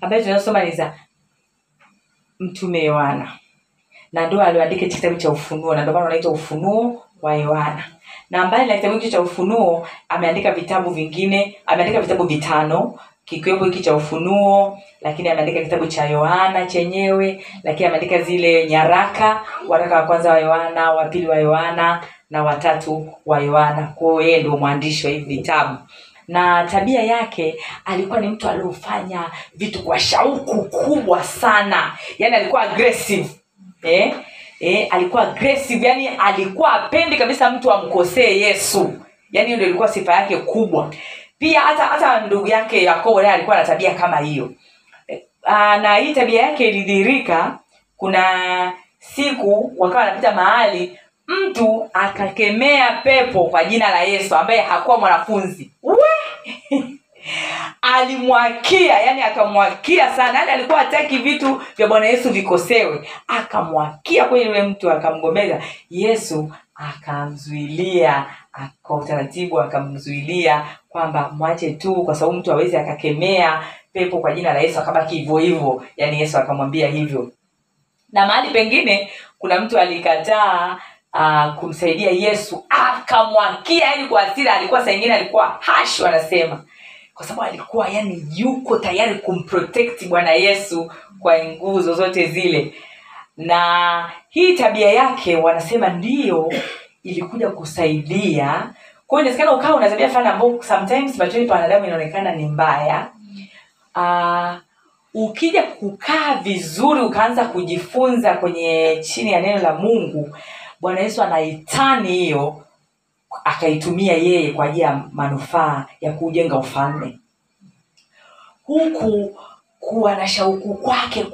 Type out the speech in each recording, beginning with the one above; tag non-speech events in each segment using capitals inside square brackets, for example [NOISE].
ambayo tunayosoma ni za mtume yohana. Na ndio alioandika hichi kitabu cha ufunuo na ndio maana unaitwa ufunuo wa yohana. Na mbali na kitabu cha ufunuo ameandika vitabu vingine ameandika vitabu vitano kikiwepo hiki cha ufunuo lakini ameandika kitabu cha yohana chenyewe lakini ameandika zile nyaraka waraka wa kwanza wa yohana wa pili wa yohana na watatu wa yohana. Kwao yeye ndio mwandishi wa hivi vitabu na tabia yake alikuwa ni mtu aliofanya vitu kwa shauku kubwa sana. Yaani alikuwa aggressive. Eh? Eh, alikuwa aggressive. Yani alikuwa apendi kabisa mtu amkosee yesu. Yaani ndio ilikuwa sifa yake kubwa. Pia hata hata ndugu yake yakobo naye alikuwa na tabia kama hiyo. Eh, ah, na hii tabia yake ilidhihirika. Kuna siku wakawa wanapita mahali mtu akakemea pepo kwa jina la yesu ambaye hakuwa mwanafunzi. We! [LAUGHS] alimwakia yani akamwakia sana. Yani alikuwa hataki vitu vya bwana yesu vikosewe. Akamwakia kweli yule mtu akamgomeza. Yesu akamzuilia kwa utaratibu akamzuilia kwamba mwache tu kwa sababu mtu awezi akakemea pepo kwa jina la yesu akabaki hivyo hivyo. Yani yesu akamwambia hivyo. Na mahali pengine kuna mtu alikataa uh, kumsaidia yesu akamwakia yani kwa asira alikuwa saa ingine alikuwa hash wanasema. Kwa sababu alikuwa yani yuko tayari kumprotect bwana yesu kwa nguvu zozote zile. Na hii tabia yake wanasema ndiyo ilikuja kusaidia. Kwa hiyo inawezekana ukawa una tabia fulani ambao sometimes machoni pa wanadamu inaonekana ni mbaya. Uh, ukija kukaa vizuri ukaanza kujifunza kwenye chini ya neno la mungu bwana yesu anaitani hiyo akaitumia yeye kwa ajili ya manufaa ya kuujenga ufalme. Huku kuwa na shauku kwake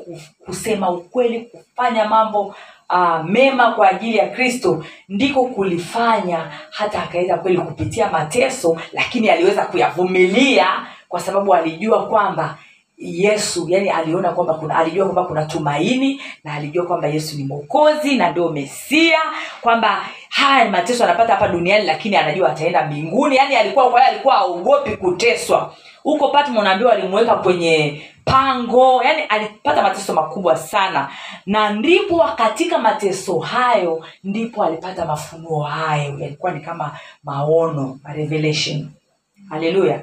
kusema ukweli kufanya mambo uh, mema kwa ajili ya kristo ndiko kulifanya hata akaweza kweli kupitia mateso lakini aliweza kuyavumilia kwa sababu alijua kwamba yesu yani aliona kwamba kuna alijua kwamba kuna tumaini na alijua kwamba yesu ni mwokozi na ndio mesia kwamba haya ni mateso anapata hapa duniani lakini anajua ataenda mbinguni. Yani alikuwa kwa alikuwa aogopi kuteswa. Huko patmo naambiwa alimuweka kwenye pango yani alipata mateso makubwa sana. Na ndipo katika mateso hayo ndipo alipata mafunuo hayo. Yalikuwa ni kama maono ma revelation. Haleluya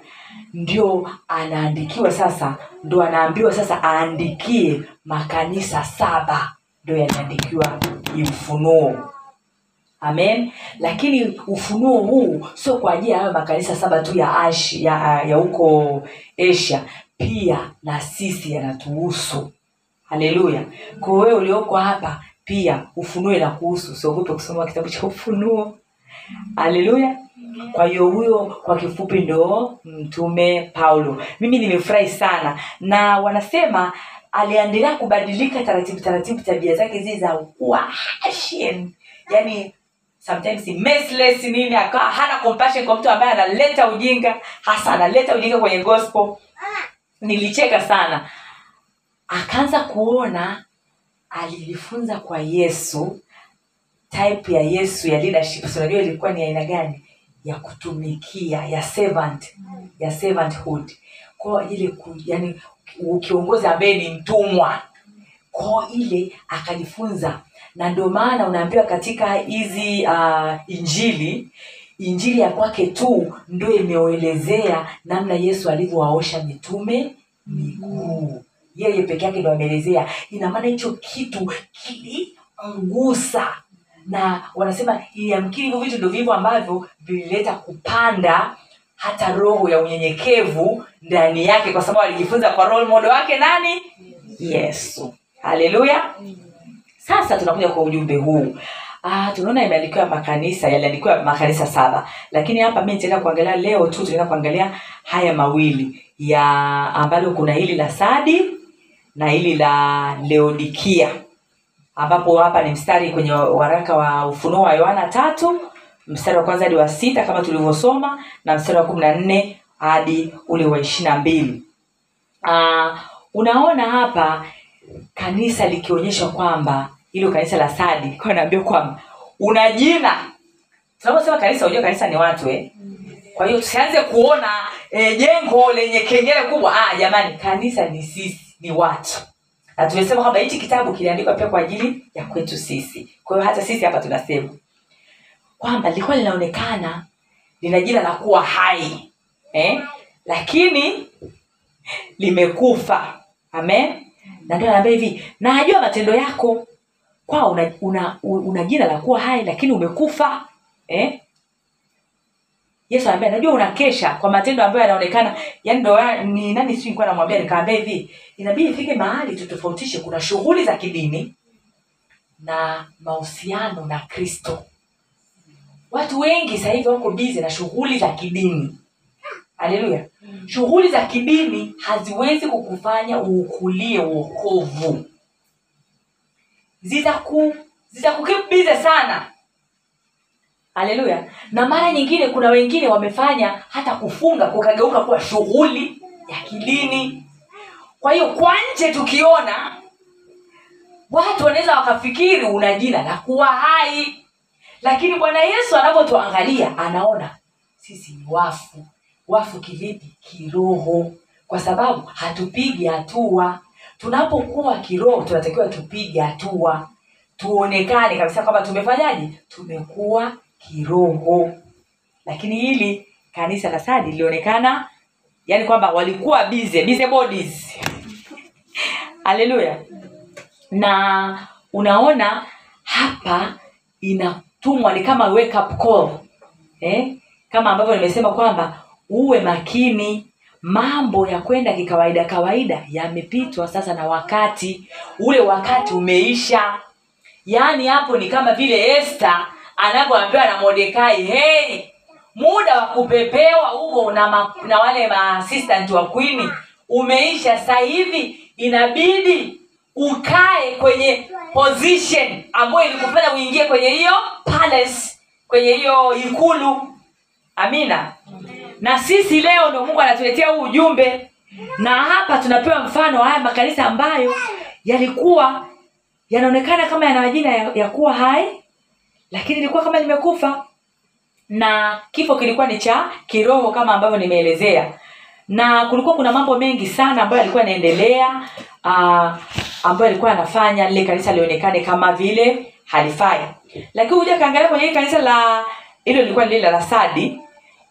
ndio anaandikiwa sasa ndo anaambiwa sasa aandikie makanisa saba ndio yaliandikiwa hii ufunuo. Amen. Lakini ufunuo huu sio kwa ajili ya hayo makanisa saba tu ya ashi ya ya huko asia. Pia na sisi yanatuhusu. Haleluya. Kwa wewe ulioko hapa pia ufunuo inakuhusu. Usiogope kusoma kitabu cha ufunuo. Haleluya kwa hiyo huyo kwa kifupi ndo mtume paulo. Mimi nimefurahi sana. Na wanasema aliendelea kubadilika taratibu taratibu tabia zake zile za kuwa yani sometimes merciless nini akawa hana compassion kwa mtu ambaye analeta ujinga hasa analeta ujinga kwenye gospel. Nilicheka sana. Akaanza kuona alijifunza kwa yesu type ya yesu ya leadership. Unajua ilikuwa ni aina gani ya kutumikia ya servant ya servanthood. Kwa ile ku, yani kiongozi ambaye ni mtumwa. Kwa ile akajifunza. Na ndio maana unaambiwa katika hizi uh, injili injili ya kwake tu ndio imeelezea namna yesu alivyowaosha mitume miguu yeye peke yake ndo ameelezea. Ina maana hicho kitu kilimgusa na wanasema yamkini hivyo vitu ndo vivyo ambavyo vilileta kupanda hata roho ya unyenyekevu ndani yake kwa sababu alijifunza kwa role model wake nani? Yesu. Haleluya. Sasa tunakuja kwa ujumbe huu. Ah, tunaona imeandikiwa makanisa yaliandikiwa makanisa saba. Lakini hapa mi nitaenda kuangalia leo tu tunaenda kuangalia haya mawili ya ambalo kuna hili la sadi na hili la leodikia ambapo hapa ni mstari kwenye waraka wa ufunuo wa yohana tatu mstari wa kwanza hadi wa sita kama tulivyosoma na mstari wa kumi na nne hadi ule wa ishiri na mbili. Uh, unaona hapa kanisa likionyesha kwamba hilo kanisa la sadi naambia kwamba una jina. Tunaposema kanisa unajua kanisa ni watu eh? kwa hiyo tusianze kuona e, jengo lenye kengele kubwa. Ah, jamani kanisa ni sisi ni watu na tumesema kwamba hichi kitabu kiliandikwa pia kwa ajili ya kwetu sisi kwa hiyo hata sisi hapa tunasema kwamba lilikuwa linaonekana lina jina la kuwa hai eh? lakini limekufa amen na ndio anaambia hivi najua matendo yako kwao una, una, una jina la kuwa hai lakini umekufa eh? Yesu anambia najua unakesha kwa matendo ambayo yanaonekana. Yani ndo ni nani sijui nilikuwa namwambia nikaambia hivi inabidi ifike mahali tutofautishe kuna shughuli za kidini na mahusiano na kristo. Watu wengi sasa hivi wako bizi na shughuli za kidini. Haleluya. Shughuli za kidini haziwezi kukufanya uukulie uokovu zitaku zitakukip bize sana haleluya. Na mara nyingine kuna wengine wamefanya hata kufunga kukageuka kuwa shughuli ya kidini. Kwa hiyo kwa nje tukiona watu wanaweza wakafikiri una jina la kuwa hai. Lakini bwana yesu anapotuangalia anaona sisi ni wafu. Wafu kivipi? Kiroho. Kwa sababu hatupigi hatua. Tunapokuwa kiroho tunatakiwa tupige hatua. Tuonekane kabisa kwamba tumefanyaje? Tumekuwa kiroho. Lakini hili kanisa la sadi lilionekana yani kwamba walikuwa busy, busy bodies. [LAUGHS] Haleluya na unaona hapa inatumwa ni kama wake up call. Eh? kama ambavyo nimesema kwamba uwe makini mambo ya kwenda kikawaida kawaida yamepitwa sasa na wakati. Ule wakati umeisha. Yaani hapo ni kama vile este anavyoambiwa na mordekai hey, muda wa kupepewa huko na, na wale maassistant wa kwini umeisha. Sasa hivi inabidi ukae kwenye position ambayo ilikufanya uingie kwenye hiyo palace kwenye hiyo ikulu. Amina. Na sisi leo ndio mungu anatuletea huu ujumbe. Na hapa tunapewa mfano haya makanisa ambayo yalikuwa yanaonekana kama yana majina ya, ya kuwa hai lakini ilikuwa kama limekufa na kifo kilikuwa ni cha kiroho kama ambavyo nimeelezea. Na kulikuwa kuna mambo mengi sana ambayo yalikuwa yanaendelea uh, ambayo alikuwa anafanya lile kanisa lionekane kama vile halifai. Lakini huja kaangalia kwenye kanisa la hilo lilikuwa lile la sadi.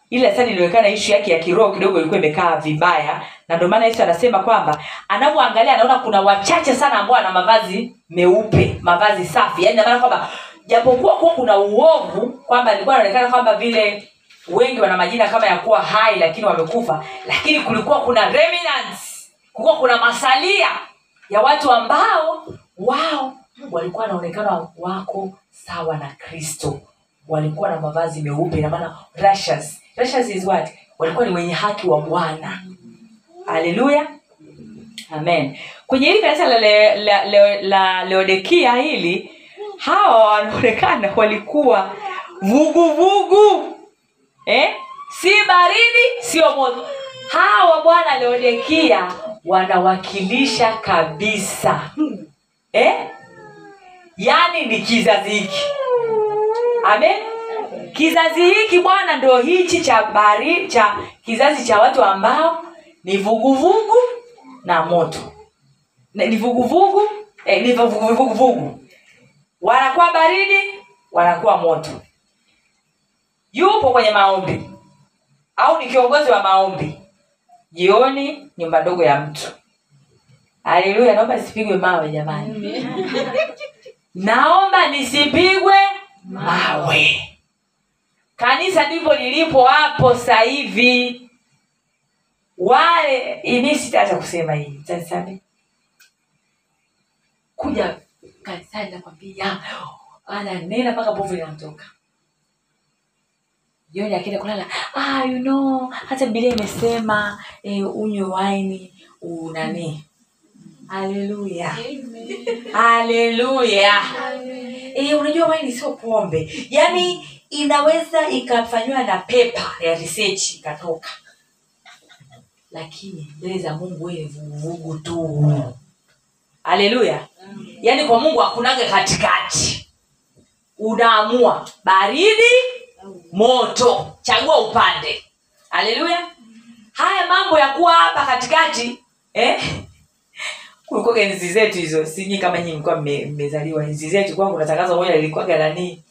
Ile sadi ilionekana ishu yake ya kiroho kidogo ilikuwa imekaa vibaya. Na ndio maana yesu anasema kwamba anavyoangalia anaona kuna wachache sana ambao ana mavazi meupe mavazi safi. Yaani namaana kwamba japokuwa kuwa kuna uovu kwamba ilikuwa inaonekana kwamba vile wengi wana majina kama ya kuwa hai lakini wamekufa lakini kulikuwa kuna remnants. Kulikuwa kuna masalia ya watu ambao wao walikuwa wanaonekana wako sawa na kristo. Walikuwa na mavazi meupe namaana rashas. Righteous is what? Walikuwa ni wenye haki wa bwana. Haleluya amen. Kwenye hili kanisa la, le, la, la, la leodekia hili hawa wanaonekana walikuwa vuguvugu. Eh? si baridi sio moto. Hawa bwana leodekia wanawakilisha kabisa. Eh? yaani ni kizazi hiki. Amen? Kizazi hiki bwana ndio hichi cha bari cha kizazi cha watu ambao ni vuguvugu na moto. Ni vuguvugu? Eh, ni vuguvugu wanakuwa baridi wanakuwa moto. Yupo kwenye maombi. Au ni kiongozi wa maombi. Jioni nyumba ndogo ya mtu. Haleluya naomba nisipigwe mawe jamani. [LAUGHS] Naomba nisipigwe mawe. Kanisa ndivyo lilipo hapo sasa hivi. Wale ini sitaacha kusema hii. Tanisame kuja kanisani nakwambia ananena mpaka bovu linamtoka jioni akienda kulala ah, you know hata bibilia imesema eh, unywe waini unani. Haleluya haleluya e, unajua waini sio pombe. Yaani inaweza ikafanyiwa na pepa ya research ikatoka. Lakini mbele za mungu wewe ni vuguvugu tu. Haleluya yaani kwa mungu hakunaga katikati. Unaamua baridi moto. Chagua upande. Haleluya. Haya mambo ya kuwa hapa katikati eh? kulikuwa enzi zetu hizo. Sinyi kama nyinyi mlikuwa mme- mmezaliwa. Enzi zetu kwangu natangaza moja lilikuwaga nani?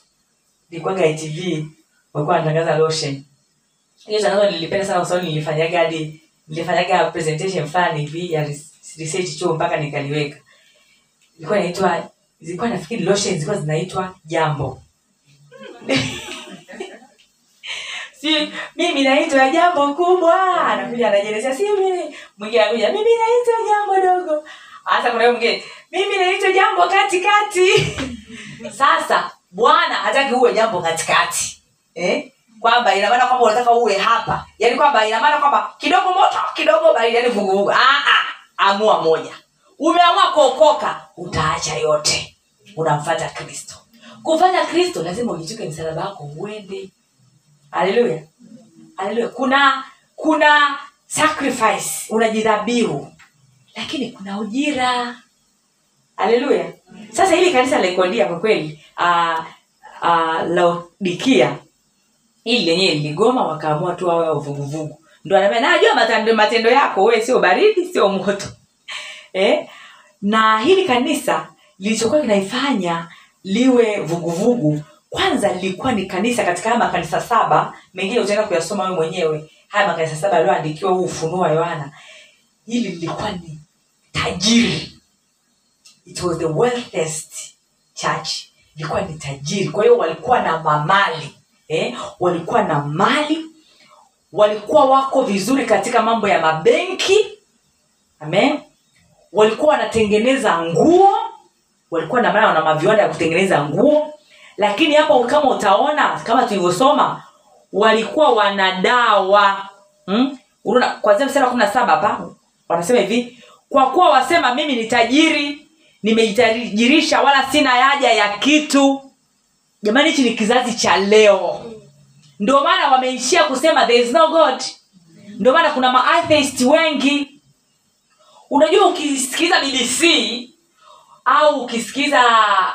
Lilikuwaga ITV walikuwa wanatangaza lotion. Hiyo tangazo nilipenda sana kwa nilifanyaga hadi nilifanyaga presentation fulani hivi ya research chuo mpaka nikaliweka ilikuwa inaitwa zilikuwa nafikiri lotion zilikuwa zinaitwa jambo. [LAUGHS] Si mimi naitwa jambo kubwa. Anakuja anajelezea si mimi. Mwingine anakuja mimi naitwa jambo dogo. Hasa kuna mwingine mimi naitwa jambo katikati. [LAUGHS] Sasa bwana hataki uwe jambo katikati. Eh? kwamba ina maana kwamba unataka uwe hapa. Yaani kwamba ina maana kwamba kidogo moto kidogo baridi yani vuguvugu ah, ah, amua moja. Umeamua kuokoka utaacha yote. Unamfata kristo. Kufata kristo lazima ujituke msalaba wako uende. Haleluya haleluya kuna kuna sacrifice. Unajidhabihu lakini kuna ujira. Haleluya sasa hili kanisa la kwa kweli uh, uh, laodikia hili lenyewe liligoma wakaamua tu wawe uvuguvugu. Ndo anaambia najua matendo, matendo yako we sio baridi sio moto. [LAUGHS] Eh? Na hili kanisa lilichokuwa kinaifanya liwe vuguvugu kwanza lilikuwa ni kanisa katika haya makanisa saba mengine utaenda kuyasoma wewe mwenyewe. Haya makanisa saba yaliyoandikiwa huu ufunuo wa yohana hili lilikuwa ni tajiri. It was the wealthiest church. Ilikuwa ni tajiri. Kwa hiyo walikuwa na mamali eh? walikuwa na mali. Walikuwa wako vizuri katika mambo ya mabenki. Amen walikuwa wanatengeneza nguo walikuwa na maana wana maviwanda ya kutengeneza nguo. Lakini hapo kama utaona kama tulivyosoma walikuwa wanadawa hmm? Unaona, kwanzia mstari kumi na saba hapa wanasema hivi kwa kuwa wasema mimi ni tajiri nimejitajirisha wala sina haja ya kitu. Jamani hichi ni kizazi cha leo. Ndio maana wameishia kusema there is no god. Ndio maana kuna maatheist wengi unajua ukisikiliza bbc au ukisikiza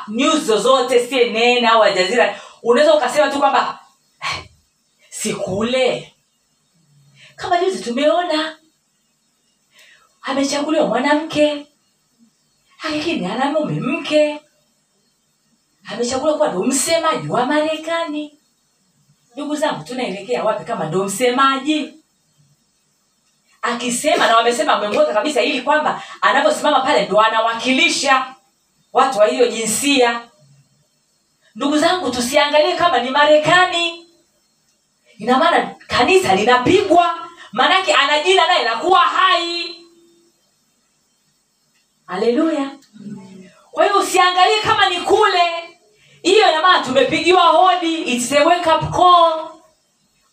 news zozote cnn au ajazira unaweza ukasema tu kwamba "Eh, sikule kama juzi tumeona amechaguliwa mwanamke lakini ana mume mke. Amechaguliwa kuwa ndo msemaji wa marekani. Ndugu zangu tunaelekea wapi kama ndo msemaji akisema na wamesema ameongoza kabisa ili kwamba anavyosimama pale ndo anawakilisha watu wa hiyo jinsia. Ndugu zangu tusiangalie kama ni marekani. Ina maana kanisa linapigwa maanake ana jina naye nakuwa hai. Haleluya. Kwa hiyo usiangalie kama ni kule. Hiyo ina maana tumepigiwa hodi It's a wake up call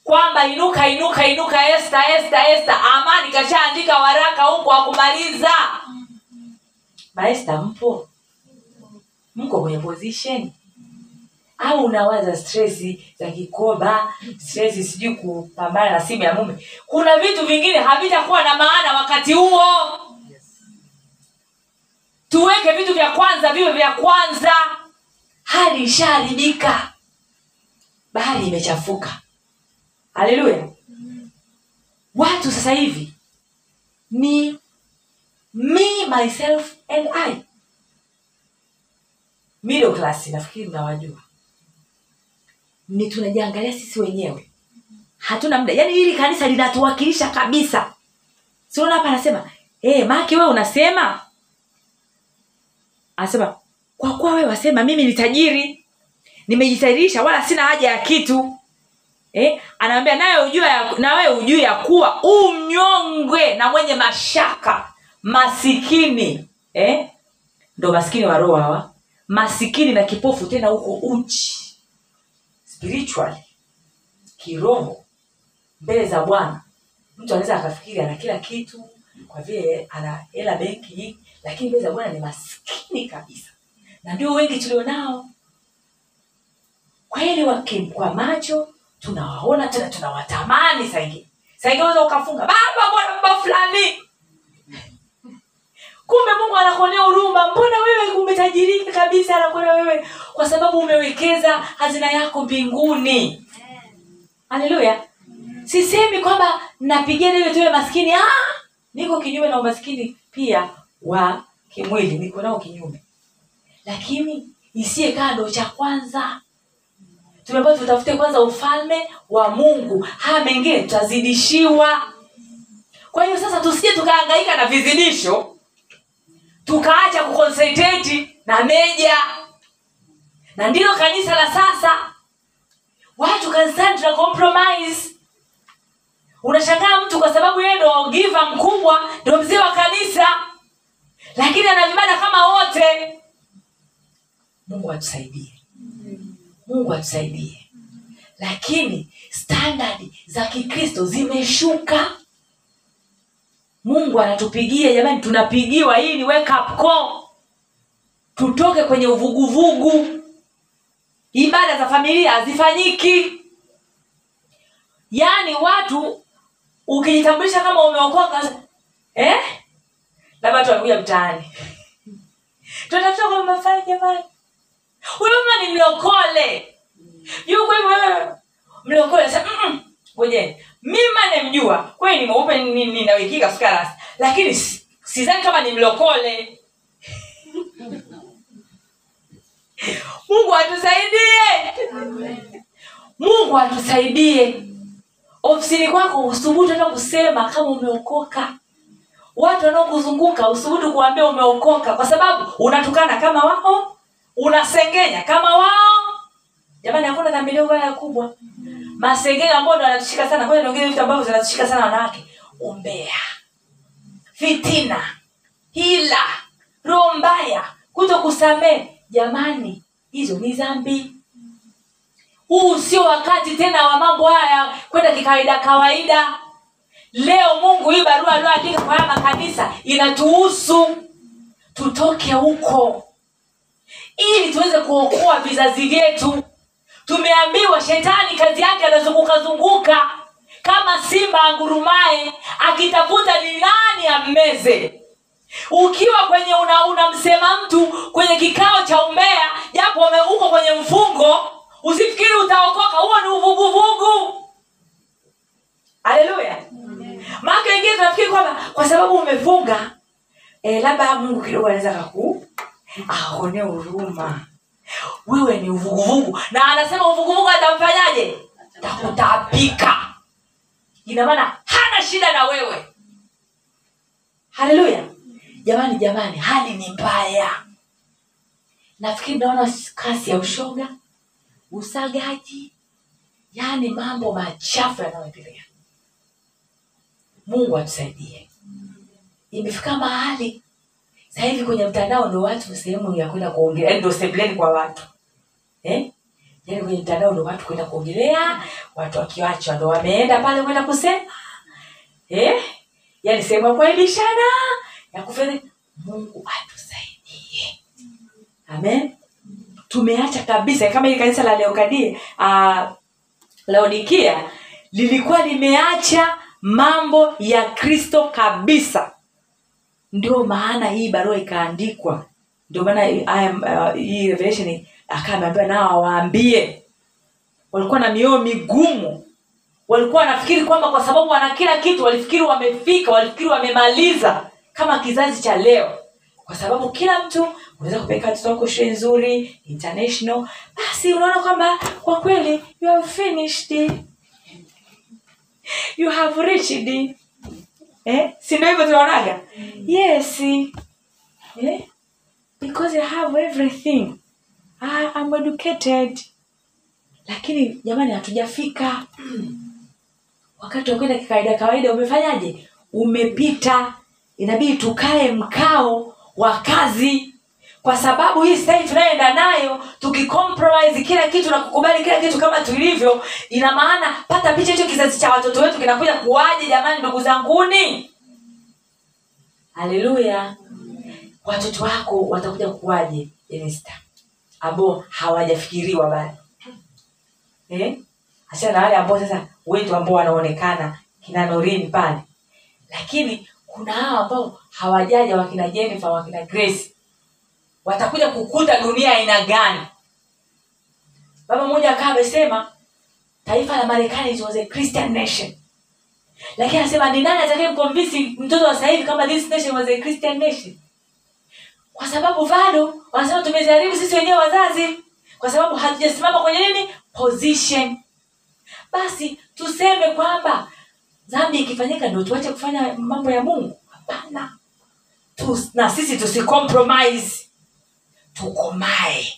kwamba inuka inuka inuka esta esta esta. Amani kashaandika waraka huko akumaliza maesta mpo? Mko kwenye position? Au unawaza stresi za kikoba stresi sijui kupambana na simu ya mume? Kuna vitu vingine havitakuwa na maana wakati huo. Tuweke vitu vya kwanza viwe vya kwanza. Hali ishaharibika. Bahari imechafuka haleluya watu sasa hivi ni me myself and i. Middle class nafikiri mnawajua. Ni tunajiangalia sisi wenyewe. Hatuna muda. Yaani hili kanisa linatuwakilisha kabisa. Siona hapa anasema hey, make wewe unasema? Anasema kwa kuwa wewe wasema mimi ni tajiri. Nimejitajirisha wala sina haja ya kitu eh? anaambia nawe ujue na wewe ujue ya kuwa umnyongwe na mwenye mashaka masikini eh? ndo masikini wa roho hawa masikini na kipofu tena huko uchi spiritually kiroho mbele za bwana mtu anaweza akafikiri ana kila kitu kwa vile ana hela benki lakini mbele za bwana ni maskini kabisa na ndio wengi tulionao kweli kwa macho tunawaona tena tunawatamani saingine saingine unaweza ukafunga baba mbona baba fulani? [LAUGHS] Kumbe mungu anakuonea huruma. Mbona wewe umetajirika kabisa anakuonea wewe kwa sababu umewekeza hazina yako mbinguni. Haleluya sisemi kwamba napigana ile tuwe maskini. Ah! niko kinyume na umaskini pia wa kimwili. Niko nao kinyume. Lakini isiye kando cha kwanza tumeambiwa tutafute kwanza ufalme wa mungu. Haya mengine tutazidishiwa. Kwa hiyo sasa tusije tukahangaika na vizidisho tukaacha kuconcentrate na meja na ndilo kanisa la sasa. Watu kanisani tuna compromise? Unashangaa mtu kwa sababu yeye ndo giva mkubwa ndo mzee wa kanisa. Lakini ana vibada kama wote. Mungu atusaidie mungu atusaidie lakini standard za kikristo zimeshuka. Mungu anatupigia jamani tunapigiwa hii ni wake up call. Tutoke kwenye uvuguvugu. Ibada za familia hazifanyiki. Yaani watu ukijitambulisha kama umeokoka eh? labda wanakuja mtaani. [LAUGHS] Tunatafuta kwa mafai jamani huyu mama ni mlokole. Yuko mlokole sasa mm mimi namjua kweli ni mweupe ninawikika ninawekika lakini si- sidhani kama ni mlokole. Mungu atusaidie. Mungu atusaidie. Ofisini kwako usubutu hata kusema kama umeokoka. Watu wanaokuzunguka usubutu kuambia umeokoka kwa sababu unatukana kama wao unasengenya kama wao. Jamani hakuna dhambi ndogo kubwa. Masengenyo ambao ndo anatushika sana kwa niongee vitu ambavyo zinatushika sana wanawake. Umbea fitina hila roho mbaya kuto kusamee jamani hizo ni dhambi. Huu sio wakati tena wa mambo haya kwenda kikawaida kawaida. Leo mungu hii barua alioandika kwa haya makanisa inatuhusu. Tutoke huko ili tuweze kuokoa vizazi vyetu. Tumeambiwa shetani kazi yake anazunguka zunguka kama simba angurumae akitafuta ni nani ammeze. Ukiwa kwenye una unamsema mtu kwenye kikao cha umbea japo uko kwenye mfungo usifikiri utaokoka huo ni uvuguvugu. Haleluya. Maake wengine tunafikiri kwamba kwa sababu umefunga e, labda mungu kidogo anaweza kaku aone huruma wewe ni uvuguvugu. Na anasema uvuguvugu atamfanyaje? Takutapika inamaana hana shida na wewe. Haleluya. Jamani jamani hali ni mbaya. Nafikiri naona kasi ya ushoga usagaji yaani mambo machafu yanayoendelea. Mungu atusaidie. Imefika mahali sasa hivi kwenye mtandao ndo watu sehemu ya kwenda kuongelea. Yaani ndo sebleni kwa watu? Eh? yani kwenye mtandao ndo watu kwenda kuongelea watu wakiwachwa ndo wameenda pale kwenda kusema. Eh? yani sehemu ya kuaibishana ya kufanya. Mungu atusaidie. Amen? Tumeacha kabisa. Kama hili kanisa la leokadie uh, laodikia lilikuwa limeacha mambo ya kristo kabisa ndio maana hii barua ikaandikwa. Ndio maana uh, hii revelation akaa ameambiwa nao awaambie walikuwa na mioyo migumu. Walikuwa wanafikiri kwamba kwa sababu wana kila kitu walifikiri wamefika walifikiri wamemaliza kama kizazi cha leo. Kwa sababu kila mtu unaweza kupeleka watoto wako shule nzuri international basi unaona kwamba kwa kweli you have finished. You have reached eh? si ndio hivyo tunaonaga? Yes. Eh? because I have everything. I, am educated. Lakini jamani hatujafika. [CLEARS THROAT] Wakati wa kwenda kikawaida kawaida umefanyaje? Umepita. Inabidi tukae mkao wa kazi kwa sababu hii stai tunayoenda nayo tukicompromise kila kitu na kukubali kila kitu kama tulivyo ina maana pata picha hicho kizazi cha watoto wetu kinakuja kuwaje jamani ndugu zanguni? Haleluya. Watoto wako watakuja kuwaje jenista ambao hawajafikiriwa bado. Eh? achana na wale ambao sasa wetu ambao wanaonekana kina norini pale. Lakini kuna hawa ambao hawajaja wakina jennifer wakina grace watakuja kukuta dunia aina gani. Baba mmoja akaa amesema taifa la marekani it was a christian nation. Lakini anasema ni nani atakaye mkomvisi mtoto wa sahivi kama this nation was a christian nation? Kwa sababu bado wanasema tumejaribu sisi wenyewe wazazi. Kwa sababu hatujasimama kwenye nini? Position. Basi tuseme kwamba dhambi ikifanyika ndo tuache kufanya mambo ya mungu? Hapana. Tu, na sisi tusicompromise tukomae.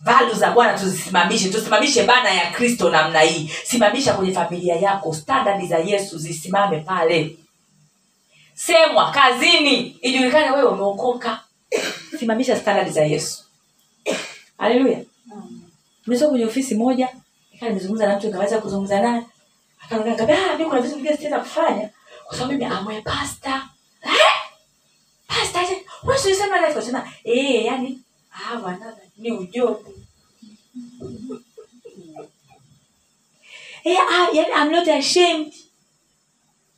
Valu za bwana tuzisimamishe tusimamishe bana ya kristo namna hii. Simamisha kwenye familia yako standadi za yesu zisimame pale. Semwa kazini ijulikane wewe umeokoka. Simamisha standadi za yesu. Haleluya. Nimetoka kwenye ofisi moja ikaa nimezungumza na mtu nikaweza kuzungumza naye. Akaambia ah, kuna vitu vingine sitaweza kufanya. Kwa sababu mimi amwe pasta pasta wewe sio sema eh yani ah bwana ni ujobu eh ah yani I'm not ashamed.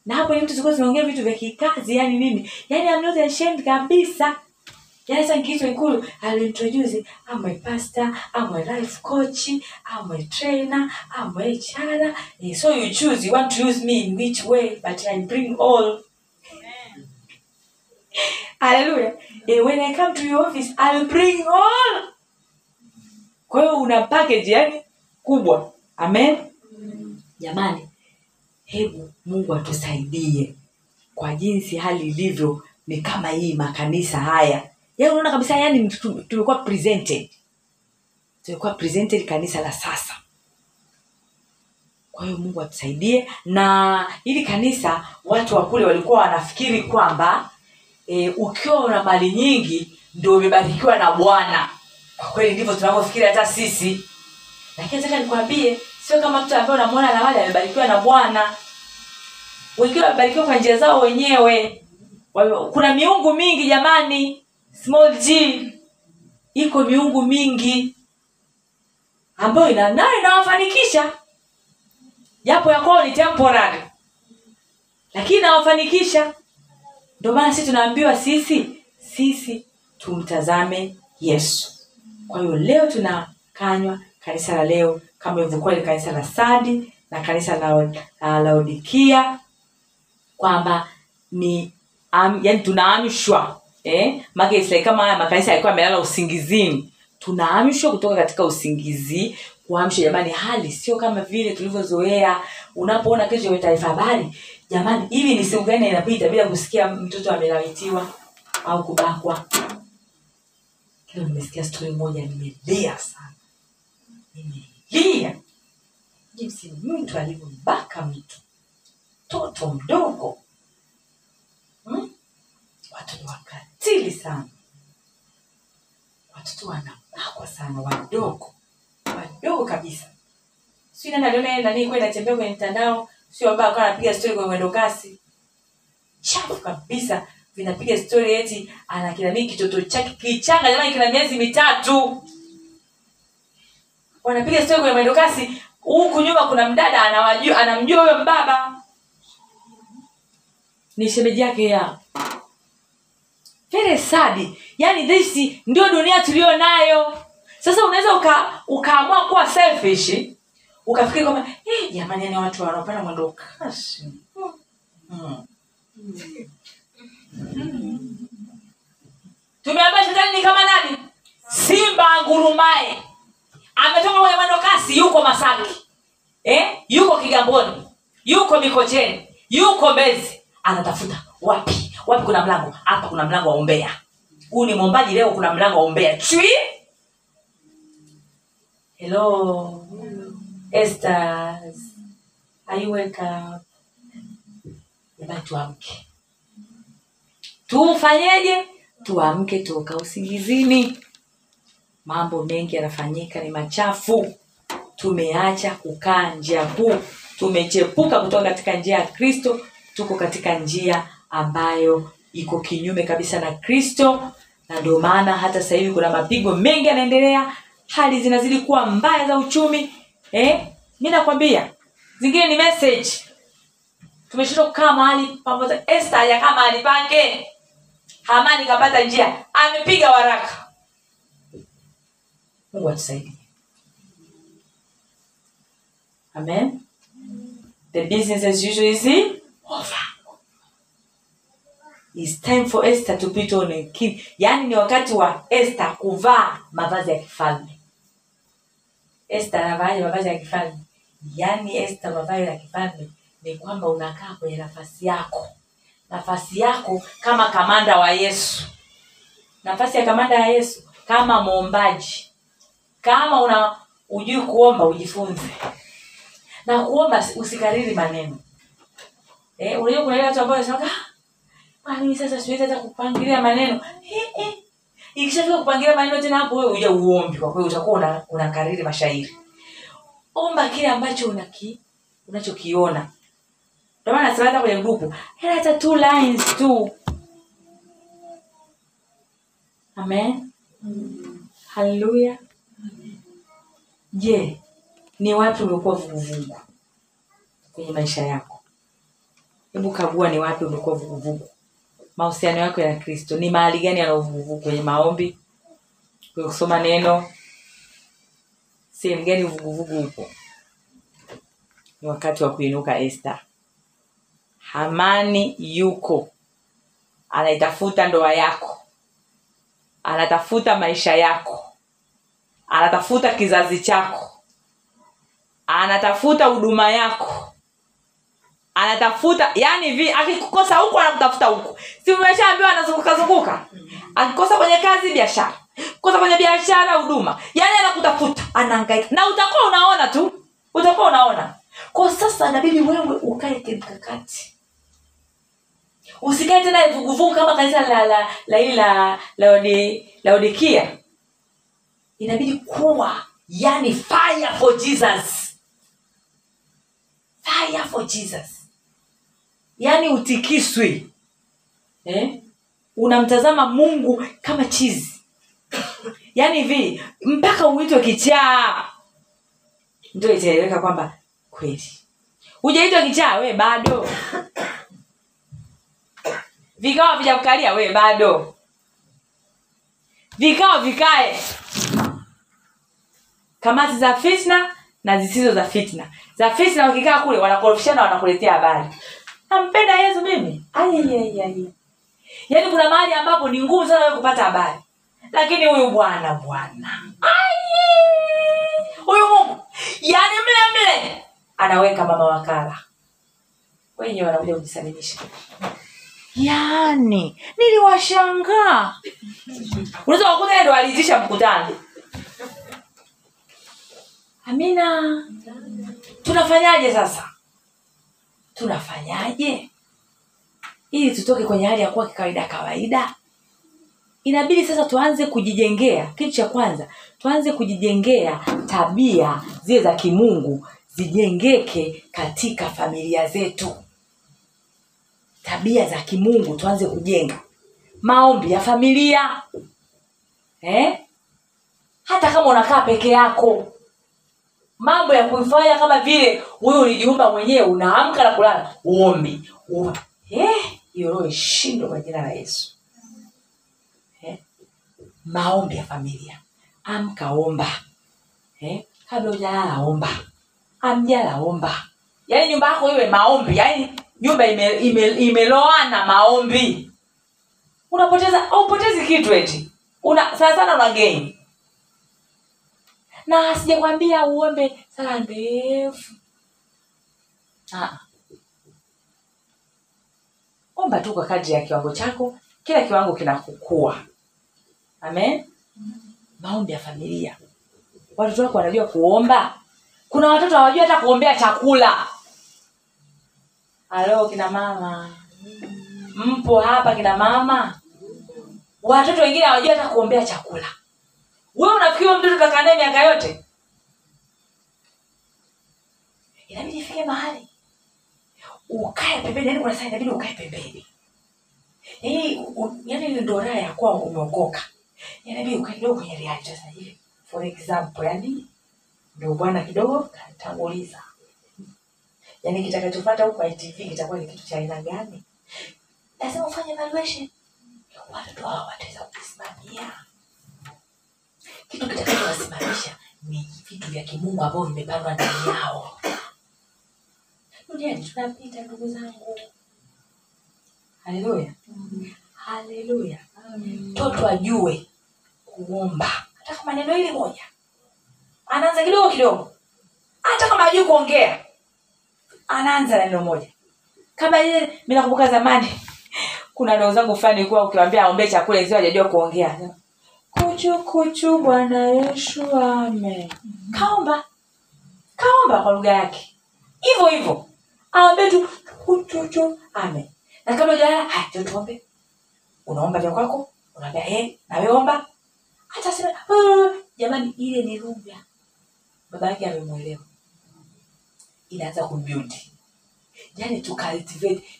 Na hapo ni mtu tulikuwa tunaongea vitu vya kikazi yani nini? Yani I'm not ashamed kabisa. Yani sasa nikiitwa ikulu I'll introduce I'm a pastor I'm a life coach I'm a trainer I'm a HR eh, so you choose you want to use me in which way? But I bring all. Haleluya eh, when I come to your office I'll bring all. Kwa hiyo una package yani kubwa. Amen? Jamani hebu mungu atusaidie kwa jinsi hali ilivyo ni kama hii makanisa haya. Yani unaona kabisa yani tumekuwa presented. Tumekuwa presented kanisa la sasa. Kwa hiyo mungu atusaidie. Na hili kanisa watu wa kule walikuwa wanafikiri kwamba e, ukiwa una mali nyingi ndio umebarikiwa na bwana. Kwa kweli ndivyo tunavyofikiri hata sisi. Lakini nataka nikwambie sio kama mtu ambaye unamwona na mali amebarikiwa na bwana. Wengine wamebarikiwa kwa njia zao wenyewe. Kuna miungu mingi jamani. Small g iko miungu mingi ambayo ina nayo inawafanikisha. Japo ya ni temporary lakini inawafanikisha ndio maana sisi tunaambiwa sisi sisi tumtazame yesu kwa hiyo leo tunakanywa kanisa la leo kama ilivyokuwa ile kanisa la sadi na kanisa la, la laodikia kwamba ni um, yani tunaamshwa eh? make like kama haya makanisa yalikuwa amelala usingizini tunaamshwa kutoka katika usingizi kuamshwa jamani hali sio kama vile tulivyozoea. Unapoona kesho kwenye taarifa habari jamani hivi ni siku gani inapita bila kusikia mtoto amelawitiwa au kubakwa? Leo nimesikia stori moja nimelia sana. Nimelia. Jinsi mtu alivyombaka mtu. Mtoto mdogo. Hmm? watu wakatili sana. Watoto wanabakwa sana wadogo wadogo kabisa. Si nani aliona nani kwa inatembea kwenye mtandao sio ambao akawa anapiga story kwa mwendo kasi chafu kabisa vinapiga story eti ana kinanii kitoto chake kichanga jamani kina miezi mitatu. Wanapiga story kwenye mwendo kasi huku nyuma kuna mdada anawajua anamjua huyo mbaba. Ni shemeji yake ya. Very sad. Yani this ndio dunia tulio nayo sasa unaweza uka, ukaamua kuwa selfish ukafikiri kwamba eh, jamani yani watu wanaopanda mwendo kasi. Hmm. tumeambia shetani ni kama nani? Simba angurumae ametoka kwenye mwendo kasi yuko masaki. Eh? yuko kigamboni. Yuko mikocheni. Yuko mbezi. Anatafuta. Wapi? Wapi kuna mlango? Hapa kuna mlango wa umbea. Huu ni mwombaji leo kuna mlango wa umbea. Chui hello Esters. Are you wake up? Eba tuamke. Tufanyeje? Tuamke toka usingizini. Mambo mengi yanafanyika ni machafu. Tumeacha kukaa njia kuu. Tumechepuka kutoka katika njia ya Kristo, tuko katika njia ambayo iko kinyume kabisa na Kristo, na ndio maana hata sasa hivi kuna mapigo mengi yanaendelea, hali zinazidi kuwa mbaya za uchumi eh? mi nakwambia zingine ni message. Tumeshindwa kukaa mahali pamoja. Esther hajakaa mahali pake. Hamani kapata njia. Amepiga waraka. Mungu atusaidie. Amen. The business as usual is over. It's time for Esther to put on a king. Yaani ni wakati wa Esther kuvaa mavazi ya kifalme. Esther anavaaje mavazi ya kifalme? Yaani Esta mavazi ya kifalme ni kwamba unakaa kwenye nafasi yako, nafasi yako kama kamanda wa Yesu, nafasi ya kamanda ya Yesu kama mwombaji. Kama una ujui kuomba, ujifunze na kuomba, usikariri maneno eh. Unajua kuna watu ambao wanasema "Ah, mimi sasa siwezi hata kupangilia maneno eh, eh. Ikishafika kupangilia maneno tena hapo wewe uja uombi, kwa kweli utakuwa una, unakariri mashairi. Omba kile ambacho unaki unachokiona. Ndio maana nasema hata kwenye grupu, hela hata two lines tu. Amen. Haleluya. Je, ni wapi umekuwa vuguvugu kwenye maisha yako? Hebu kagua ni wapi umekuwa vuguvugu. Mahusiano yako ya Kristo. Ni mahali gani yanauvuguvugu? Kwenye maombi, kwenye kusoma neno, sehemu gani uvuguvugu huko Ni wakati wa kuinuka Esther. Hamani yuko. Anaitafuta ndoa yako, anatafuta maisha yako, anatafuta kizazi chako, anatafuta huduma yako, anatafuta yani vi akikukosa huku anakutafuta huku si umeshaambiwa anazunguka zunguka? Akikosa kwenye kazi biashara. Kosa kwenye biashara huduma. Yani anakutafuta anaangaika na utakuwa unaona tu. Utakuwa unaona. Kwa sasa inabidi wewe ukae kimkakati. Usikae tena vuguvugu kama kanisa la la la la Laodi- laodikia. Inabidi kuwa yani fire for jesus. Fire for jesus yaani utikiswi. Eh? unamtazama mungu kama chizi. Yaani hivi mpaka uitwe kichaa. Ndio itaeleweka kwamba kweli. Hujaitwa kichaa we bado. Vikao vijakukalia we bado. Vikao vikae. Kamati za fitna na zisizo za fitna. Za fitna wakikaa kule wanakorofishana wanakuletea habari nampenda yesu mimi? Aiaiai yaani kuna mahali ambapo ni ngumu sana wewe kupata habari. Lakini huyu bwana bwana. Huyu mungu. Yaani mle mle. Anaweka mama wakala wenyewe wanakuja kujisalimisha. Yaani niliwashangaa. Unaweza kukuta ndo aliitisha mkutano. Amina. Tunafanyaje sasa tunafanyaje? Ili tutoke kwenye hali ya kuwa kikawaida kawaida. Inabidi sasa tuanze kujijengea. Kitu cha kwanza tuanze kujijengea tabia zile za kimungu zijengeke katika familia zetu. Tabia za kimungu tuanze kujenga. Maombi ya familia. Eh? hata kama unakaa peke yako mambo ya kuifanya kama vile wewe ulijiumba mwenyewe unaamka na kulala uombi Uo- eh, hiyo roho kwa jina la yesu. Eh? maombi ya familia. Amka omba. Eh? kabla ujalala omba. Amjala omba. Yaani nyumba yako iwe maombi. Yaani nyumba imeloana ime, ime maombi. Unapoteza aupotezi kitu eti. Una sana sana una gain na sijakwambia uombe. Sala ndefu. Ah. omba tu kwa kadri ya kiwango chako. Kila kiwango kinakukua. Amen? Maombi ya familia. Watoto wako wanajua kuomba. Kuna watoto hawajui hata kuombea chakula. Halo kina mama. Mpo hapa kina mama? Watoto wengine hawajui hata kuombea chakula wewe unafikiri mtoto utakaa naye miaka yote? Inabidi ifike mahali. Ukae pembeni yani kuna saa inabidi ukae pembeni. Yani yani ndo raha ya kuwa umeokoka. Inabidi ukae kidogo kwenye reality sasa hivi. For example yani ndio bwana kidogo katanguliza yani kitakachofuata huko ITV kitakuwa ni kitu cha aina gani? Lazima ufanye evaluation watoto hawa wataweza kukisimamia kitu kitakachowasimamisha ni vitu vya kimungu ambavyo vimepandwa ndani yao. Kujeni tunapita ndugu zangu. Haleluya. Haleluya. Mtoto ajue kuomba. Hata kama neno hili moja anaanza kidogo kidogo. Hata kama ajui kuongea anaanza na neno moja. Kama ile mi nakumbuka zamani kuna ndugu zangu fulani kuwa ukiwambia aombee chakula hizo hajajua kuongea kuchu kuchu bwana yesu ame kaomba. Kaomba kwa lugha yake. Hivyo hivyo aombe tu kuchuchu ame na kama ujalala haya unaomba vya kwako? Unaambia eh nawe omba. Hata sema "Ah." jamani ile ni lugha. Baba yake amemwelewa. Inaanza kubuild. Yani tu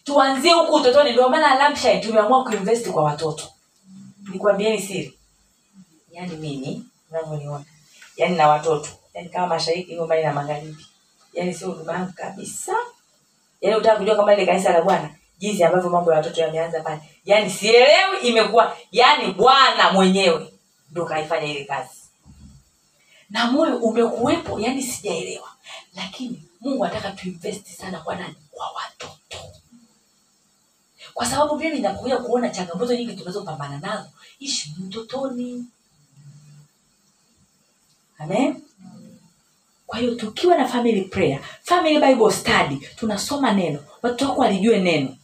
tuanzie huku utotoni ndio maana Lampshire tumeamua kuinvest kwa watoto. Nikwambieni siri yani mimi unavyoniona. Yani na watoto. Yani kama mashariki iko mbali na magharibi. Yani sio huduma yangu kabisa. Yani utaka kujua kama ile kanisa la bwana jinsi ambavyo mambo ya watoto yameanza pale. Yani sielewi imekuwa. Yani bwana mwenyewe ndo kaifanya ile kazi. Na moyo umekuwepo yani sijaelewa. Lakini mungu anataka tuinvest sana kwa nani? Kwa watoto. Kwa sababu mimi nakuja kuona changamoto nyingi tunazopambana nazo. Ishi mtotoni amen. Kwa hiyo tukiwa na family prayer family bible study tunasoma neno. Watoto wako walijue neno.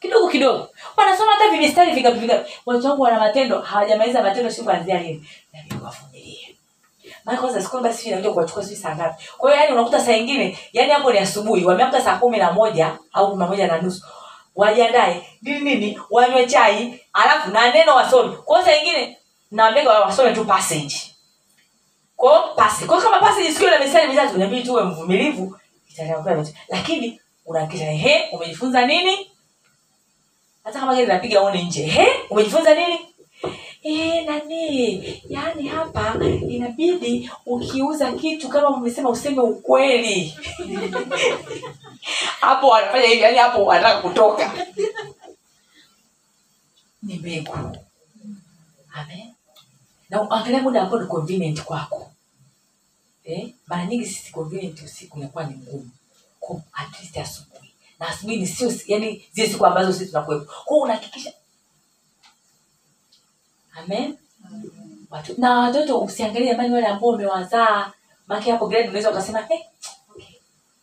Kidogo kidogo. Wanasoma hata vimistari vingapi vingapi. Watoto wangu wana matendo hawajamaliza matendo si kuanzia lini. Nabidi saa ngapi. Kwa hiyo yani unakuta saa ingine yani hapo ni asubuhi wameamka saa kumi na moja au kumi na moja na nusu. Wajiandae nini nini wanywe chai alafu na neno wasome. Kwa saa ingine naambia wasome tu passage kwa hiyo pasi kwa hiyo kama passage sikio na mistari mitatu inabidi tuwe mvumilivu lakini unahakikisha ehe umejifunza nini? Hata kama gari napiga one nje ehe umejifunza nini? E, nani? Yaani hapa inabidi ukiuza kitu kama umesema useme ukweli. [LAUGHS] Hapo wanafanya hivi yaani hapo wanataka kutoka. Ni mbegu. Amen na angalia muda ambao ni convenient kwako eh? mara nyingi sisi convenient usiku inakuwa ni ngumu at least asubuhi na asubuhi ni sio yani zile siku ambazo sisi tunakuwepo kwao unahakikisha amen watu na watoto usiangalie amani wale ambao umewazaa maki hapo grade unaweza ukasema hey, okay.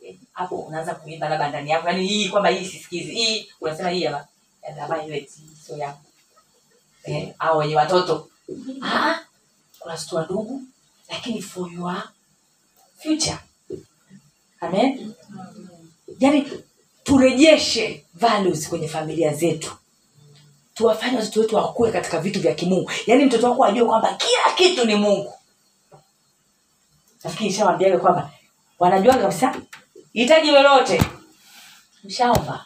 eh, hapo unaanza kuimba labda ndani yako yani hii kwamba hii sisikizi hii unasema hii hapa hapa ile sio yako eh, au wenye watoto ah kuna watoto wadogo lakini for your future. Amen? Yani turejeshe values kwenye familia zetu. Tuwafanye watoto wetu wakue katika vitu vya kimungu. Yaani mtoto wako ajue kwamba kila kitu ni mungu. Nafikiri ishawambiaga kwamba wanajuaga kabisa hitaji lolote. Mshaomba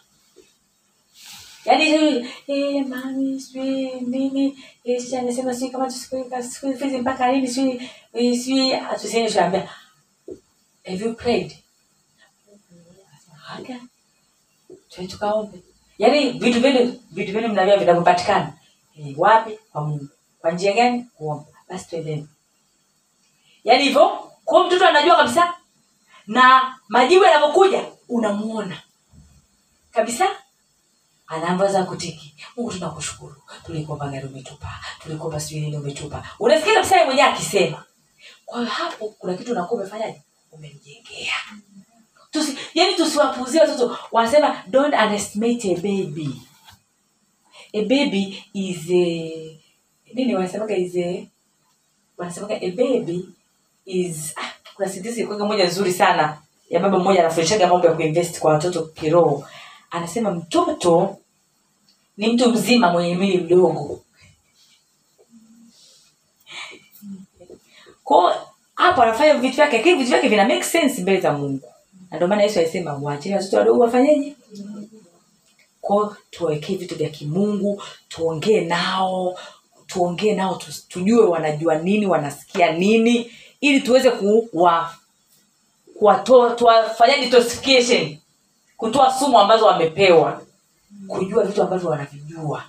yaani eh, mami sijui nini eh, anasema sijui kama tusikue siku mpaka lini sijui eh, sijui atusieni tuambia have you prayed? Haga. Tuwe tukaombe. Yaani vitu vile vitu vile mnavyo vinavyopatikana. Eh, wapi? Kwa mungu. Kwa njia gani? Kuomba basi twendeni yaani hivyo kwa mtoto anajua kabisa na majibu yanapokuja unamuona. Kabisa anaanza kutiki. Mungu tunakushukuru. Tulikuomba gari umetupa. Tulikuomba sijui nini umetupa. Unasikia kabisa mwenyewe akisema? Kwa hapo kuna kitu unakuwa umefanyaje? Umemjengea. Tusi, yani tusiwapuzie watoto. Wanasema don't underestimate a baby. A baby is a nini wanasemaga is wanasemaga a baby is ah, kuna sentensi ilikuwa moja nzuri sana. Ya baba mmoja anafundishaga mambo ya kuinvest kwa watoto kiroho. Anasema mtoto ni mtu mzima mwenye mili mdogo. Kwao hapo anafanya vitu vyake lakini vitu vyake vina make sense mbele za mungu. Na ndio maana yesu alisema waacheni watoto wadogo wafanyeje? Kwao tuwawekee vitu vya kimungu tuongee nao tuongee nao tu, tujue wanajua nini wanasikia nini ili tuweze kuwa detoxification kutoa sumu ambazo wamepewa kujua vitu ambavyo wanavijua.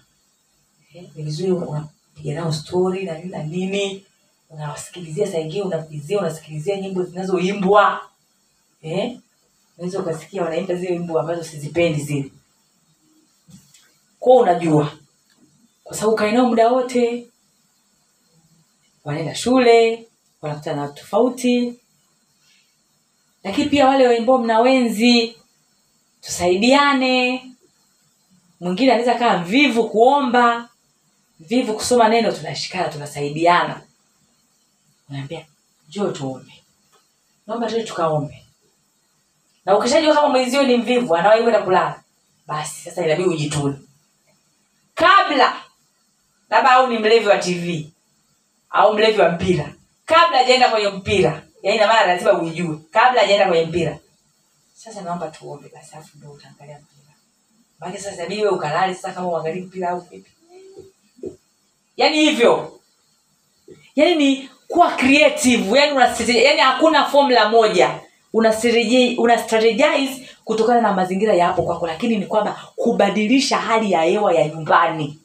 Eh, ni vizuri unapiga nao stori na nini na nini. Unawasikilizia saa ingine unapizia unasikilizia nyimbo zinazoimbwa. Eh? unaweza ukasikia wanaimba zile wimbo ambazo sizipendi zile. Kwa unajua. Kwa sababu kainao muda wote wanaenda shule wanakutana na watu tofauti. Lakini pia wale ambao mna wenzi tusaidiane mwingine anaweza kaa mvivu kuomba mvivu kusoma neno tunashikana tunasaidiana. Unaambia njoo tuombe. Naomba tuende tukaombe. Na ukishajua kama mwenzio ni mvivu anawahi kwenda kulala. Basi sasa inabidi ujituni kabla labda au ni mlevi wa tv au mlevi wa mpira. Kabla ajaenda kwenye mpira yaani ina lazima uijue. Kabla ajaenda kwenye mpira. Sasa naomba tuombe basi afu ndo utaangalia maana sasa inabidi wewe ukalale sasa kama uangalie mpira au vipi. Yaani hivyo. Yaani ni kuwa creative yani una yani hakuna formula moja. Una una strategize kutokana na mazingira yapo kwako lakini ni kwamba kubadilisha hali ya hewa ya nyumbani.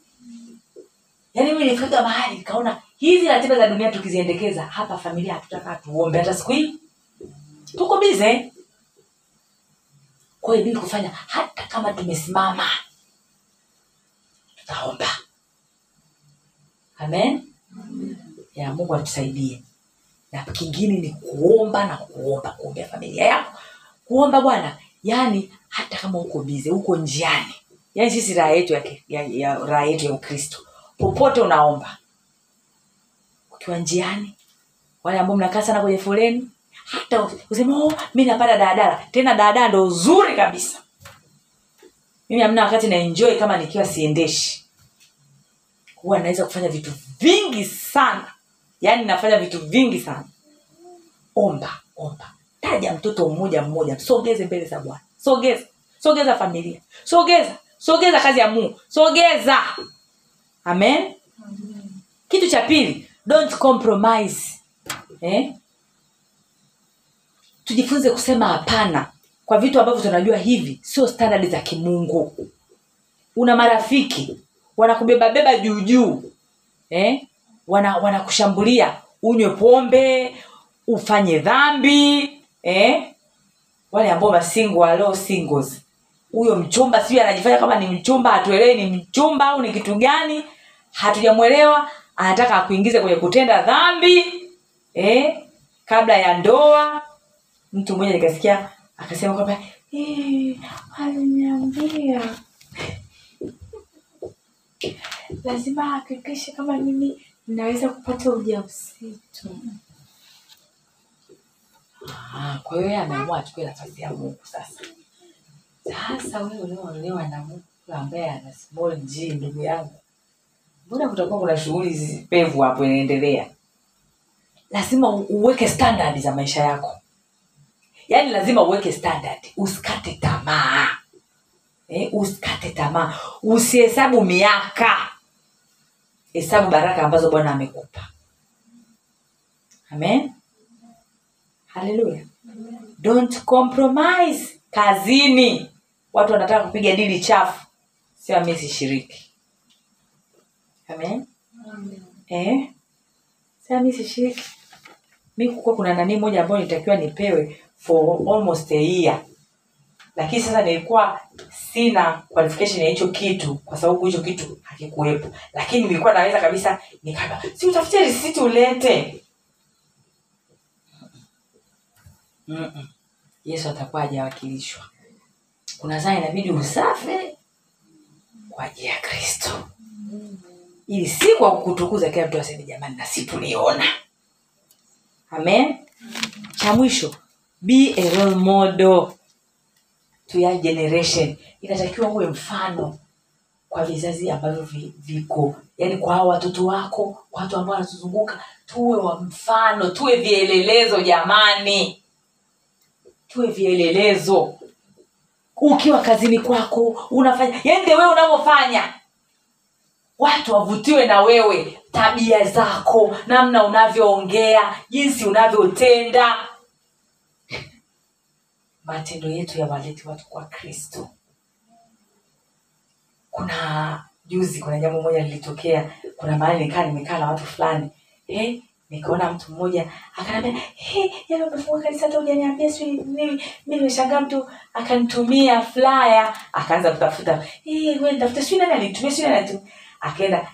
Yaani mimi nilifika mahali nikaona hizi ratiba za dunia tukiziendekeza hapa familia hatutakaa tuombe. Hata siku hii tuko bize kwa hiyo ibidi kufanya hata kama tumesimama tutaomba. Amen? Ya mungu atusaidie. Na kingine ni kuomba na kuomba kuombea familia yako. Kuomba bwana yaani hata kama uko bize uko njiani yaani sisi raha yetu ya, ya, ya raha yetu ya ukristo popote unaomba ukiwa njiani wale ambao mnakaa sana kwenye foleni hata useme oh, mi napanda daladala. Tena daladala ndo uzuri kabisa. Mimi hamna wakati na enjoy kama nikiwa siendeshi. Huwa naweza kufanya vitu vingi sana. Yaani nafanya vitu vingi sana. Omba omba. Taja mtoto mmoja mmoja. Msogeze mbele za bwana. Sogeza sogeza familia. Sogeza. Sogeza kazi ya mungu. Sogeza. Amen. Kitu cha pili don't compromise. Eh? Tujifunze kusema hapana kwa vitu ambavyo tunajua hivi sio standadi za kimungu una marafiki wanakubebabeba juujuu juu eh? wana wanakushambulia unywe pombe ufanye dhambi eh? wale ambao masingo walio singles huyo mchumba sijui anajifanya kama ni mchumba hatuelewi ni mchumba au ni kitu gani hatujamwelewa anataka akuingize kwenye kutenda dhambi eh? kabla ya ndoa mtu mmoja nikasikia akasema kwamba "Eh, aliniambia. Lazima ahakikishe kama mimi naweza kupata ujauzito. Ah, kwa hiyo yeye achukue nafasi ya mungu sasa. Sasa wewe unaoolewa na mtu ambaye ana small g ndugu yangu. Mbona kutakuwa kuna shughuli pevu hapo inaendelea? Lazima uweke standard za maisha yako yaani lazima uweke standard. Usikate tamaa. Eh, usikate tamaa. Usihesabu miaka. Hesabu baraka ambazo bwana amekupa. Amen. Haleluya. Don't compromise kazini. Watu wanataka kupiga dili chafu. Sio mi sishiriki. Amen. Eh? sasa mi sishiriki. Mi kukuwa kuna nanii moja ambayo nitakiwa nipewe for almost a year. Lakini sasa nilikuwa sina qualification ya hicho kitu kwa sababu hicho kitu hakikuwepo. Lakini nilikuwa naweza kabisa nikaba si utafute risiti ulete. Mm-mm. yesu atakuwa hajawakilishwa. Kuna saa inabidi usafe kwa ajili ya kristo. Ili si kwa kutukuza kila mtu aseme jamani na amen? Cha mwisho be a role model to your generation. Inatakiwa uwe mfano kwa vizazi ambavyo viko. Yaani kwa hao watoto wako watu ambao wanatuzunguka tuwe wa mfano tuwe vielelezo jamani. Tuwe vielelezo. Ukiwa kazini kwako unafanya yaani wewe unavyofanya. Watu wavutiwe na wewe tabia zako namna unavyoongea jinsi unavyotenda matendo yetu yawaleti watu kwa kristo. Kuna juzi kuna jambo moja lilitokea. Kuna mahali nikaa nimekaa na watu fulani. Eh, nikaona mtu mmoja akaniambia hey, yale umefungua kanisa hata sijui nini. Mi nimeshangaa mtu akanitumia flyer. Akaanza kutafuta. Hey, sijui nani alinitumia si nani alinitumia. Akaenda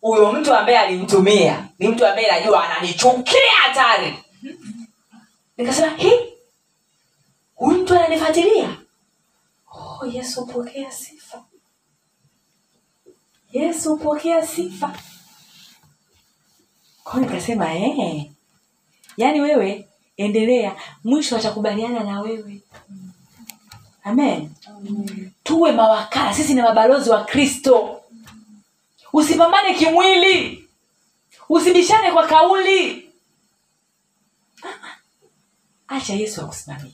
huyo hey, mtu ambaye alimtumia ni mtu ambaye najua ananichukia hatari. Nikasema "He, huyu mtu ananifuatilia? Oh, yesu pokea sifa. Yesu pokea sifa. Kwa nikasema eh. yaani wewe endelea. Mwisho atakubaliana na wewe. Amen. Tuwe mawakala sisi ni mabalozi wa kristo. Usipambane kimwili. Usibishane kwa kauli. Ah, acha yesu akusimamia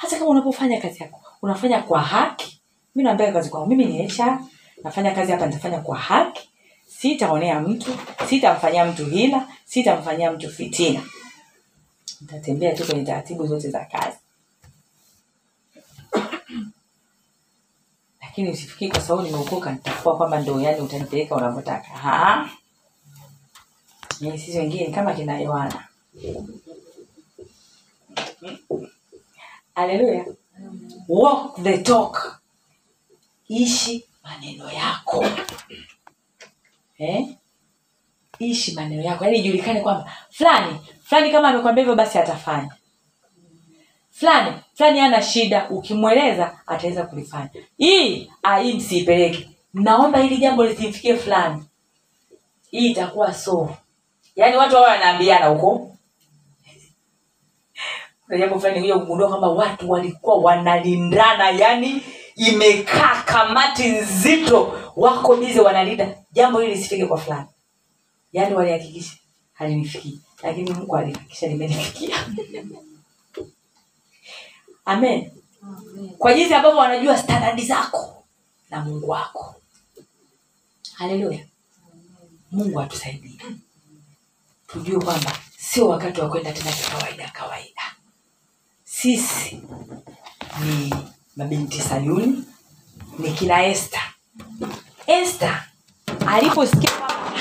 hata kama unapofanya kazi yako unafanya kwa haki. Mi naambia kazi kwangu mimi ni HR, nafanya kazi hapa nitafanya kwa haki. Sitaonea mtu sitamfanyia mtu hila sitamfanyia mtu fitina. Nitatembea tu kwenye taratibu zote za kazi. Lakini usifikiri kwa sababu nimeokoka nitakuwa kwamba ndo yani utanipeleka unavyotaka. Sisi wengine kama kina yohana haleluya walk the talk. Ishi maneno yako. Eh? ishi maneno yako. Yaani ijulikane kwamba fulani fulani kama amekwambia hivyo basi atafanya. Fulani fulani ana shida ukimweleza ataweza kulifanya. Hii ah, hii msiipeleke naomba hili jambo lisimfikie fulani. Hii itakuwa so yaani watu hao wanaambiana huko kuna jambo fulani kuja kugundua kwamba watu walikuwa wanalindana yani imekaa kamati nzito wako bize wanalinda jambo hili lisifike kwa fulani. Yaani walihakikisha halinifikii lakini mungu alihakikisha limenifikia. [LAUGHS] Amen. Kwa jinsi ambavyo wanajua standadi zako na mungu wako. Haleluya. Mungu atusaidie. Tujue kwamba sio wakati wa kwenda tena kikawaida kawaida sisi ni mabinti sayuni ni kina este este aliposikia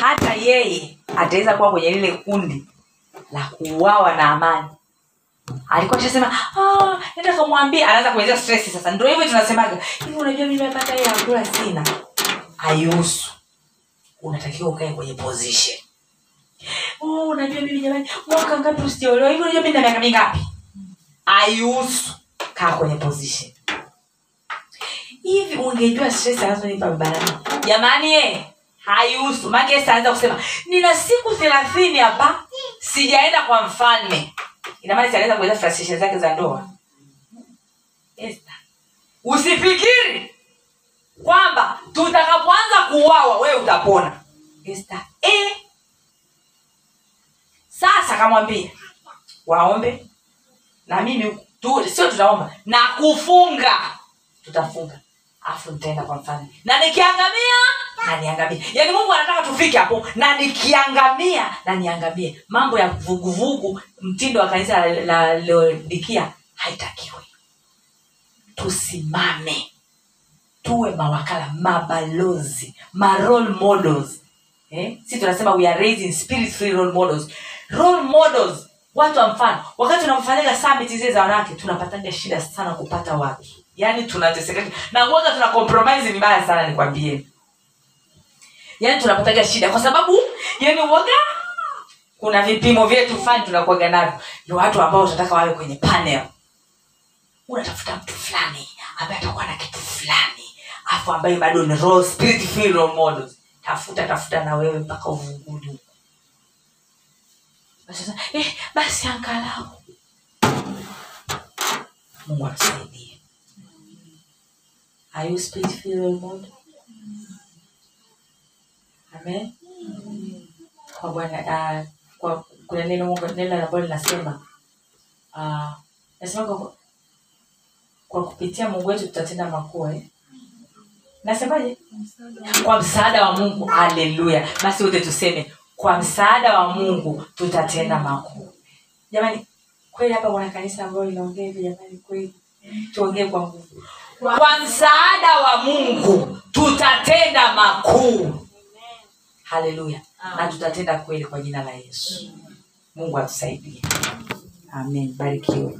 hata yeye ataweza kuwa kwenye lile kundi la kuuawa na amani alikuwa shasema "Ah, nenda kamwambia anaanza kuelezea stress sasa. Ndio hivyo tunasemaga hivi unajua mimi napata hela akula sina. Haihusu unatakiwa ukae kwenye position. Oh, unajua mimi jamani mwaka ngapi usijaolewa? Hivi unajua mimi na miaka mingapi haihusu kaa kwenye position. Hivi ungejua stress anazonipa babanani jamani eh, haihusu make Esther kusema nina siku thelathini hapa sijaenda kwa mfalme. Ina sianaweza si kueleza frustration zake za ndoa. Usifikiri kwamba tutakapoanza kuuawa wewe utapona. Esther E. sasa kamwambia waombe na mimi tu, sio tutaomba. Na kufunga tutafunga. Afu nitaenda kwa mfalme na nikiangamia na niangamie. Yaani mungu anataka tufike hapo. Na nikiangamia na niangamie. Mambo ya vuguvugu mtindo wa kanisa la, leodikia haitakiwi. Tusimame. Tuwe mawakala mabalozi ma role models. Eh? si tunasema we are raising spirit role models. Role models watu wa mfano wakati tunamfanyaga summit zile za wanawake tunapataga shida sana kupata watu. Yaani tunateseka na uoga tuna compromise vibaya sana nikwambie. Yaani tunapataga shida kwa sababu yaani uoga kuna vipimo vyetu fani tunakuaga navyo. Ni watu ambao tunataka wawe kwenye panel. Unatafuta mtu fulani ambaye atakuwa na kitu fulani afu ambaye bado ni role, spirit feel role models. Tafuta tafuta na wewe mpaka uvunguni sasa, eh, basi angalau mungu atusaidie Are you spirit filled role? Amen. Kwa Bwana uh, kwa kuna neno Mungu neno ambalo linasema uh, nasema kwa, kwa kupitia Mungu wetu tutatenda makuu eh? Nasemaje? Kwa msaada wa Mungu. Haleluya. Basi wote tuseme kwa msaada wa Mungu tutatenda makuu. Jamani, kweli hapa kuna kanisa ambayo linaongea hivi jamani, kweli tuongee kwa nguvu. Kwa msaada wa Mungu tutatenda makuu. Haleluya. na tutatenda kweli kwa jina la yesu mungu atusaidie amen barikiwe